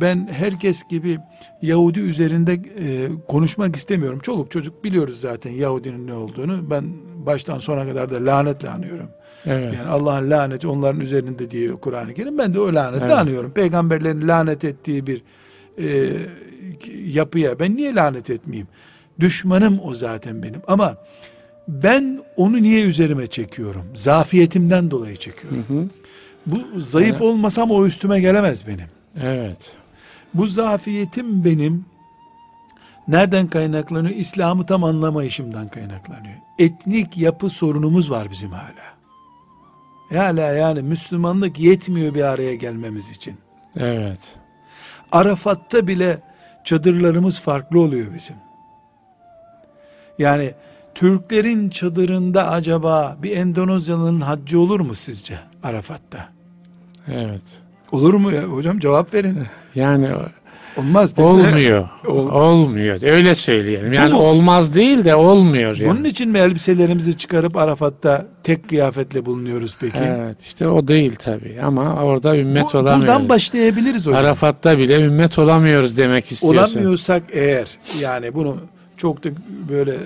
ben herkes gibi Yahudi üzerinde e, konuşmak istemiyorum. Çoluk çocuk biliyoruz zaten Yahudinin ne olduğunu. Ben baştan sona kadar da lanetle anıyorum. Evet. Yani Allah'ın laneti onların üzerinde diyor Kur'an-ı Kerim. Ben de o lanetle Evet. anıyorum. Peygamberlerin lanet ettiği bir e, yapıya ben niye lanet etmeyeyim? Düşmanım o zaten benim. Ama ben onu niye üzerime çekiyorum? Zafiyetimden dolayı çekiyorum. Hı hı. Bu zayıf Yani- olmasam o üstüme gelemez benim. Evet. Bu zafiyetim benim nereden kaynaklanıyor? İslam'ı tam anlamayışımdan kaynaklanıyor. Etnik yapı sorunumuz var bizim hala. Hala yani Müslümanlık yetmiyor bir araya gelmemiz için. Evet. Arafat'ta bile çadırlarımız farklı oluyor bizim. Yani Türklerin çadırında acaba bir Endonezyalı'nın haccı olur mu sizce Arafat'ta? Evet. Olur mu ya hocam cevap verin. Yani Olmaz değil mi? olmuyor. Ol- olmuyor. Öyle söyleyelim. Yani olmaz değil de olmuyor yani. Bunun için mi elbiselerimizi çıkarıp Arafat'ta tek kıyafetle bulunuyoruz peki? Evet işte o değil tabii ama orada ümmet Bu- olamıyoruz. buradan başlayabiliriz hocam. Arafat'ta bile ümmet olamıyoruz demek istiyorsun. Olamıyorsak eğer yani bunu çok da böyle e,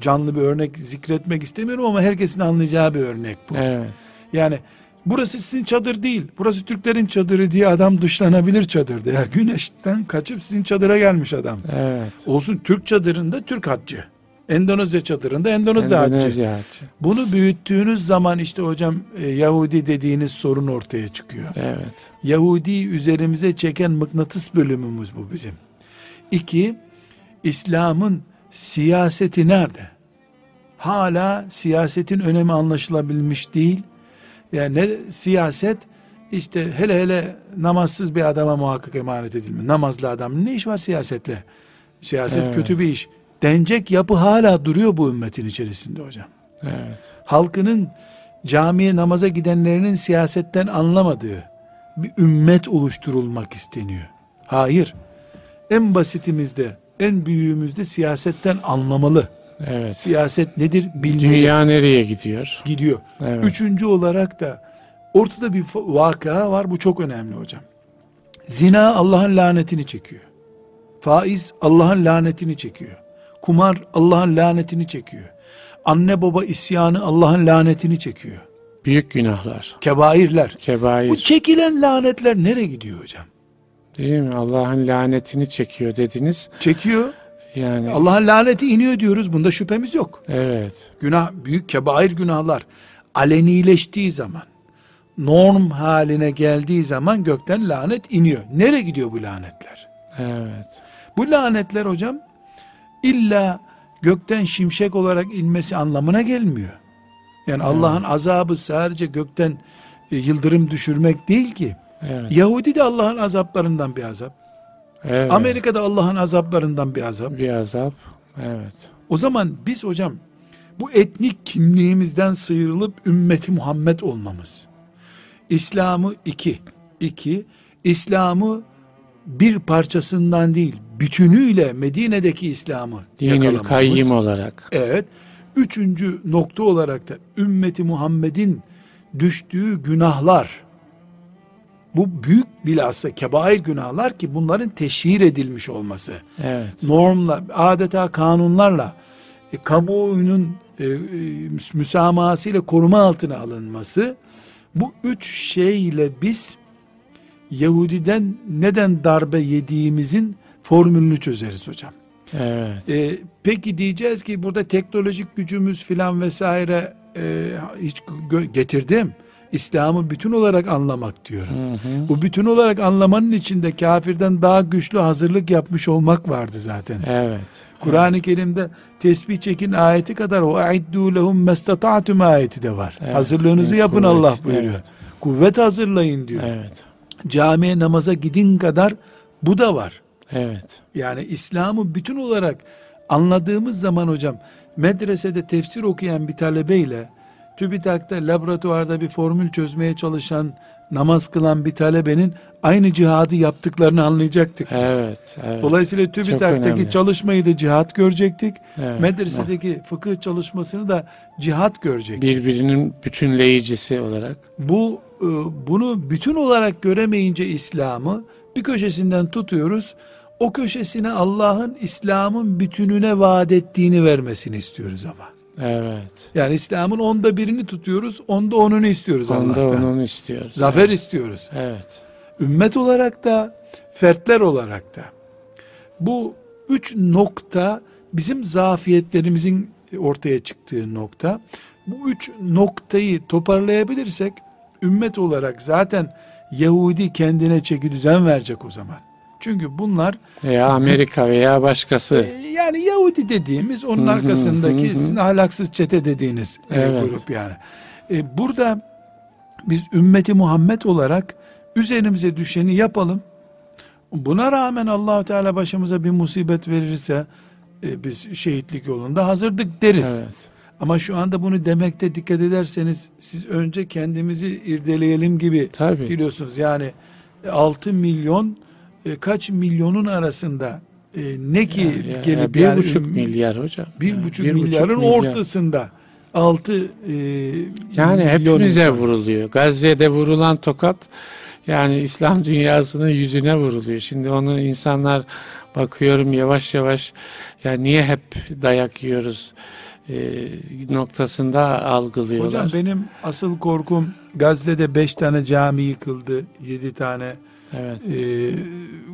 canlı bir örnek zikretmek istemiyorum ama herkesin anlayacağı bir örnek bu. Evet. Yani burası sizin çadır değil. Burası Türklerin çadırı diye adam dışlanabilir çadırda. Ya güneşten kaçıp sizin çadıra gelmiş adam. Evet. Olsun Türk çadırında Türk haccı. Endonezya çadırında Endonezya haccı. Endonezya haccı. Bunu büyüttüğünüz zaman işte hocam e, Yahudi dediğiniz sorun ortaya çıkıyor. Evet. Yahudi üzerimize çeken mıknatıs bölümümüz bu bizim. İki, İslam'ın siyaseti nerede? Hala siyasetin önemi anlaşılabilmiş değil. Yani ne siyaset işte hele hele namazsız bir adama muhakkak emanet edilmiyor. Namazlı adam ne iş var siyasetle? Siyaset Evet. kötü bir iş. Denecek yapı hala duruyor bu ümmetin içerisinde hocam Evet. halkının camiye namaza gidenlerinin siyasetten anlamadığı bir ümmet oluşturulmak isteniyor. Hayır. En basitimizde, en büyüğümüzde siyasetten anlamalı. Evet. Siyaset nedir bilmeli. Dünya nereye gidiyor? gidiyor. Evet. Üçüncü olarak da ortada bir vakıa var. Bu çok önemli hocam. Zina Allah'ın lanetini çekiyor. Faiz Allah'ın lanetini çekiyor. Kumar Allah'ın lanetini çekiyor. Anne baba isyanı Allah'ın lanetini çekiyor. Büyük günahlar. Kebairler. Kebair. Bu çekilen lanetler nereye gidiyor hocam? Değil mi? Allah'ın lanetini çekiyor dediniz. Çekiyor. Yani Allah'ın laneti iniyor diyoruz. Bunda şüphemiz yok. evet. Günah, büyük kebair günahlar alenileştiği zaman, norm haline geldiği zaman gökten lanet iniyor. Nereye gidiyor bu lanetler? Evet. Bu lanetler hocam illa gökten şimşek olarak inmesi anlamına gelmiyor. Yani Allah'ın azabı sadece gökten e, yıldırım düşürmek değil ki. Evet. Yahudi de Allah'ın azaplarından bir azap. Evet. Amerika'da Allah'ın azaplarından bir azap. bir azap. Evet. O zaman biz hocam bu etnik kimliğimizden sıyrılıp ümmeti Muhammed olmamız. İslam'ı iki, iki, İslam'ı bir parçasından değil, bütünüyle Medine'deki İslam'ı Dinül kayyim olarak. Evet. Üçüncü nokta olarak da ümmeti Muhammed'in düştüğü günahlar Bu büyük bilhassa kebair günahlar ki bunların teşhir edilmiş olması. Evet. Normla, adeta kanunlarla e, kamuoyunun e, e, müsamahasıyla koruma altına alınması bu üç şeyle biz Yahudiden neden darbe yediğimizin formülünü çözeriz hocam. Evet. E, peki diyeceğiz ki burada teknolojik gücümüz filan vesaire e, hiç getirdim. İslam'ı bütün olarak anlamak diyorum. Hı hı. Bu bütün olarak anlamanın içinde kafirden daha güçlü hazırlık yapmış olmak vardı zaten. Evet. Kur'an-ı evet. Kerim'de tesbih çekin ayeti kadar o aiddu lehum mestata'tum ayeti de var. Evet. Hazırlığınızı yapın kuvvet. Allah buyuruyor. Evet. Kuvvet hazırlayın diyor. Evet. Camiye namaza gidin kadar bu da var. Evet. Yani İslam'ı bütün olarak anladığımız zaman hocam medresede tefsir okuyan bir talebeyle TÜBİTAK'ta laboratuvarda bir formül çözmeye çalışan namaz kılan bir talebenin aynı cihadı yaptıklarını anlayacaktık biz. Evet, evet. Dolayısıyla TÜBİTAK'taki çalışmayı da cihat görecektik. Evet, Medresedeki evet. fıkıh çalışmasını da cihat görecektik. Birbirinin bütünleyicisi olarak. Bu e, bunu bütün olarak göremeyince İslam'ı bir köşesinden tutuyoruz. O köşesine Allah'ın İslam'ın bütününe vaat ettiğini vermesini istiyoruz ama. Evet. Yani İslam'ın onda birini tutuyoruz, onda onunu istiyoruz onda Allah'tan. Onda onunu istiyoruz. Zafer evet. istiyoruz. Evet. Ümmet olarak da, fertler olarak da. Bu üç nokta bizim zafiyetlerimizin ortaya çıktığı nokta. Bu üç noktayı toparlayabilirsek ümmet olarak zaten Yahudi kendine çeki düzen verecek o zaman. Çünkü bunlar veya Amerika veya başkası. E, yani Yahudi dediğimiz onun arkasındaki sizin ahlaksız çete dediğiniz e, evet. grup yani. E, burada biz ümmeti Muhammed olarak üzerimize düşeni yapalım. Buna rağmen allah Teala başımıza bir musibet verirse e, biz şehitlik yolunda hazırdık deriz. Evet. Ama şu anda bunu demekte dikkat ederseniz siz önce kendimizi irdeleyelim gibi Tabii. biliyorsunuz. Yani 6 milyon e, kaç milyonun arasında e, ne ki ya, ya, gelip bir yani, buçuk milyar hocam. Bir ya, buçuk bir milyarın buçuk milyar. ortasında altı e, yani hepimize insan. vuruluyor. Gazze'de vurulan tokat yani İslam dünyasının yüzüne vuruluyor. Şimdi onu insanlar bakıyorum yavaş yavaş ya niye hep dayak yiyoruz e, noktasında algılıyorlar. Hocam benim asıl korkum Gazze'de beş tane cami yıkıldı, yedi tane Evet. Ee,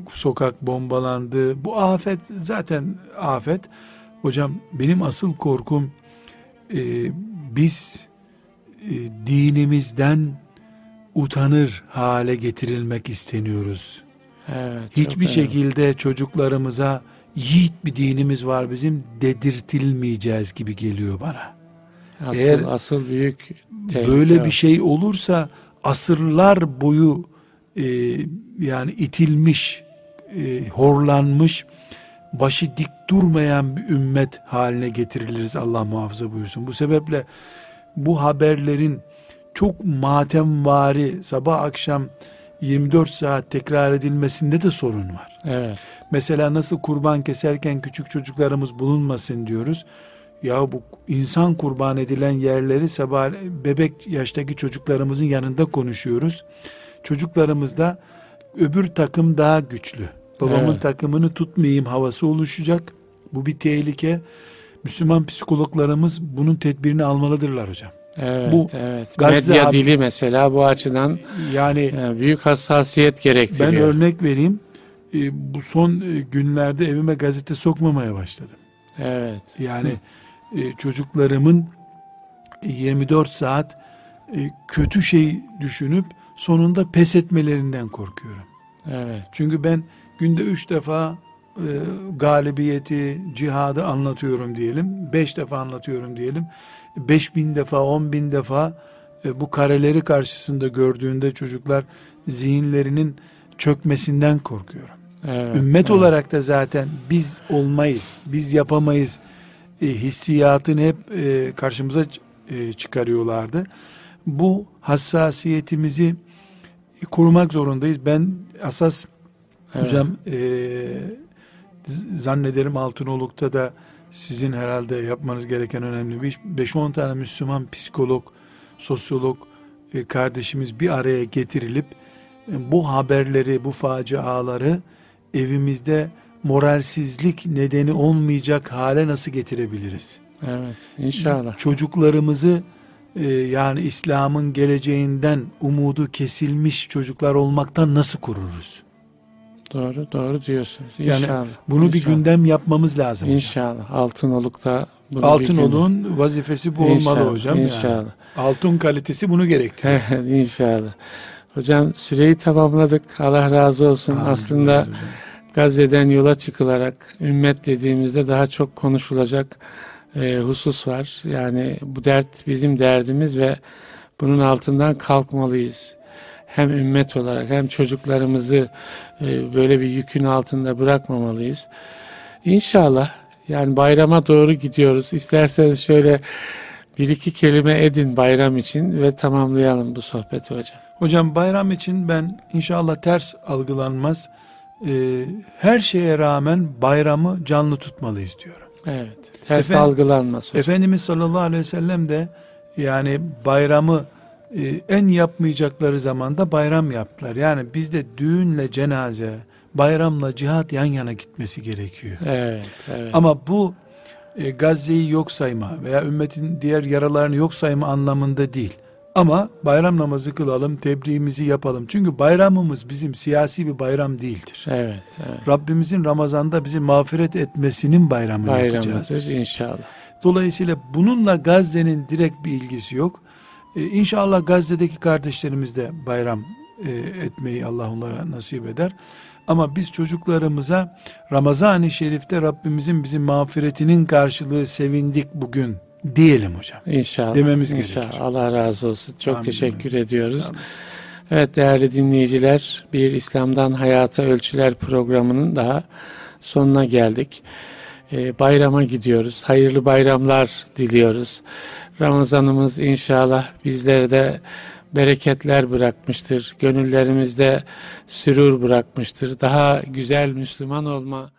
sokak bombalandı. Bu afet zaten afet. Hocam benim asıl korkum e, biz e, dinimizden utanır hale getirilmek isteniyoruz. Evet, Hiçbir şekilde önemli. çocuklarımıza yiğit bir dinimiz var bizim dedirtilmeyeceğiz gibi geliyor bana. Asıl, Eğer asıl büyük böyle bir şey olursa asırlar boyu e, yani itilmiş, e, horlanmış, başı dik durmayan bir ümmet haline getiriliriz Allah muhafaza buyursun. Bu sebeple bu haberlerin çok matemvari sabah akşam 24 saat tekrar edilmesinde de sorun var. Evet. Mesela nasıl kurban keserken küçük çocuklarımız bulunmasın diyoruz. Ya bu insan kurban edilen yerleri sabah bebek yaştaki çocuklarımızın yanında konuşuyoruz. Çocuklarımızda öbür takım daha güçlü. Babamın evet. takımını tutmayayım havası oluşacak. Bu bir tehlike. Müslüman psikologlarımız bunun tedbirini almalıdırlar hocam. Evet, bu evet. Gazze Medya dili mesela bu açıdan yani, yani büyük hassasiyet gerektiriyor. Ben örnek vereyim. E, bu son e, günlerde evime gazete sokmamaya başladım. Evet. Yani e, çocuklarımın 24 saat e, kötü şey düşünüp sonunda pes etmelerinden korkuyorum. Evet. Çünkü ben günde üç defa e, galibiyeti, cihadı anlatıyorum diyelim. Beş defa anlatıyorum diyelim. Beş bin defa, on bin defa e, bu kareleri karşısında gördüğünde çocuklar zihinlerinin çökmesinden korkuyorum. Evet, Ümmet evet. olarak da zaten biz olmayız, biz yapamayız e, hissiyatını hep e, karşımıza e, çıkarıyorlardı. Bu hassasiyetimizi korumak zorundayız. Ben asas evet. hocam e, zannederim Altınoluk'ta da sizin herhalde yapmanız gereken önemli bir iş. 5-10 tane Müslüman psikolog, sosyolog e, kardeşimiz bir araya getirilip e, bu haberleri, bu faciaları evimizde moralsizlik nedeni olmayacak hale nasıl getirebiliriz? Evet, inşallah. Çocuklarımızı e, yani İslam'ın geleceğinden umudu kesilmiş çocuklar olmaktan nasıl koruruz? Doğru, doğru diyorsunuz. Yani İnşallah. bunu inşallah. bir gündem yapmamız lazım. hocam. İnşallah. Altınoluk'ta bunu Altınoluk'un vazifesi bu gündem- olmalı İnşallah, hocam. yani. İnşallah. Altın kalitesi bunu gerektiriyor. Evet, inşallah. Hocam süreyi tamamladık. Allah razı olsun. Amin. Aslında Hocam. Gazze'den yola çıkılarak ümmet dediğimizde daha çok konuşulacak e, husus var. Yani bu dert bizim derdimiz ve bunun altından kalkmalıyız. Hem ümmet olarak hem çocuklarımızı e, böyle bir yükün altında bırakmamalıyız. İnşallah yani bayrama doğru gidiyoruz. İsterseniz şöyle bir iki kelime edin bayram için ve tamamlayalım bu sohbeti hocam. Hocam bayram için ben inşallah ters algılanmaz. Ee, her şeye rağmen bayramı canlı tutmalıyız diyorum. Evet. Ters Efendim- algılanmaz hocam. Efendimiz sallallahu aleyhi ve sellem de yani bayramı e, en yapmayacakları zamanda bayram yaptılar. Yani bizde düğünle cenaze, bayramla cihat yan yana gitmesi gerekiyor. Evet, evet. Ama bu e, Gazze'yi yok sayma veya ümmetin diğer yaralarını yok sayma anlamında değil. Ama bayram namazı kılalım, tebliğimizi yapalım. Çünkü bayramımız bizim siyasi bir bayram değildir. Evet, evet. Rabbimizin Ramazan'da bizi mağfiret etmesinin bayramını yapacağız. Bayramıdır biz. inşallah. Dolayısıyla bununla Gazze'nin direkt bir ilgisi yok. Ee, inşallah Gazze'deki kardeşlerimiz de bayram e, etmeyi Allah onlara nasip eder. Ama biz çocuklarımıza Ramazan-ı Şerif'te Rabbimizin bizim mağfiretinin karşılığı sevindik bugün diyelim hocam. İnşallah. Dememiz inşallah. gerekir. Allah razı olsun. Çok Amin. teşekkür ediyoruz. Sağ olun. Evet değerli dinleyiciler, bir İslam'dan Hayata Ölçüler programının daha sonuna geldik. Ee, bayrama gidiyoruz. Hayırlı bayramlar diliyoruz. Ramazanımız inşallah bizlere de bereketler bırakmıştır. Gönüllerimizde sürur bırakmıştır. Daha güzel Müslüman olma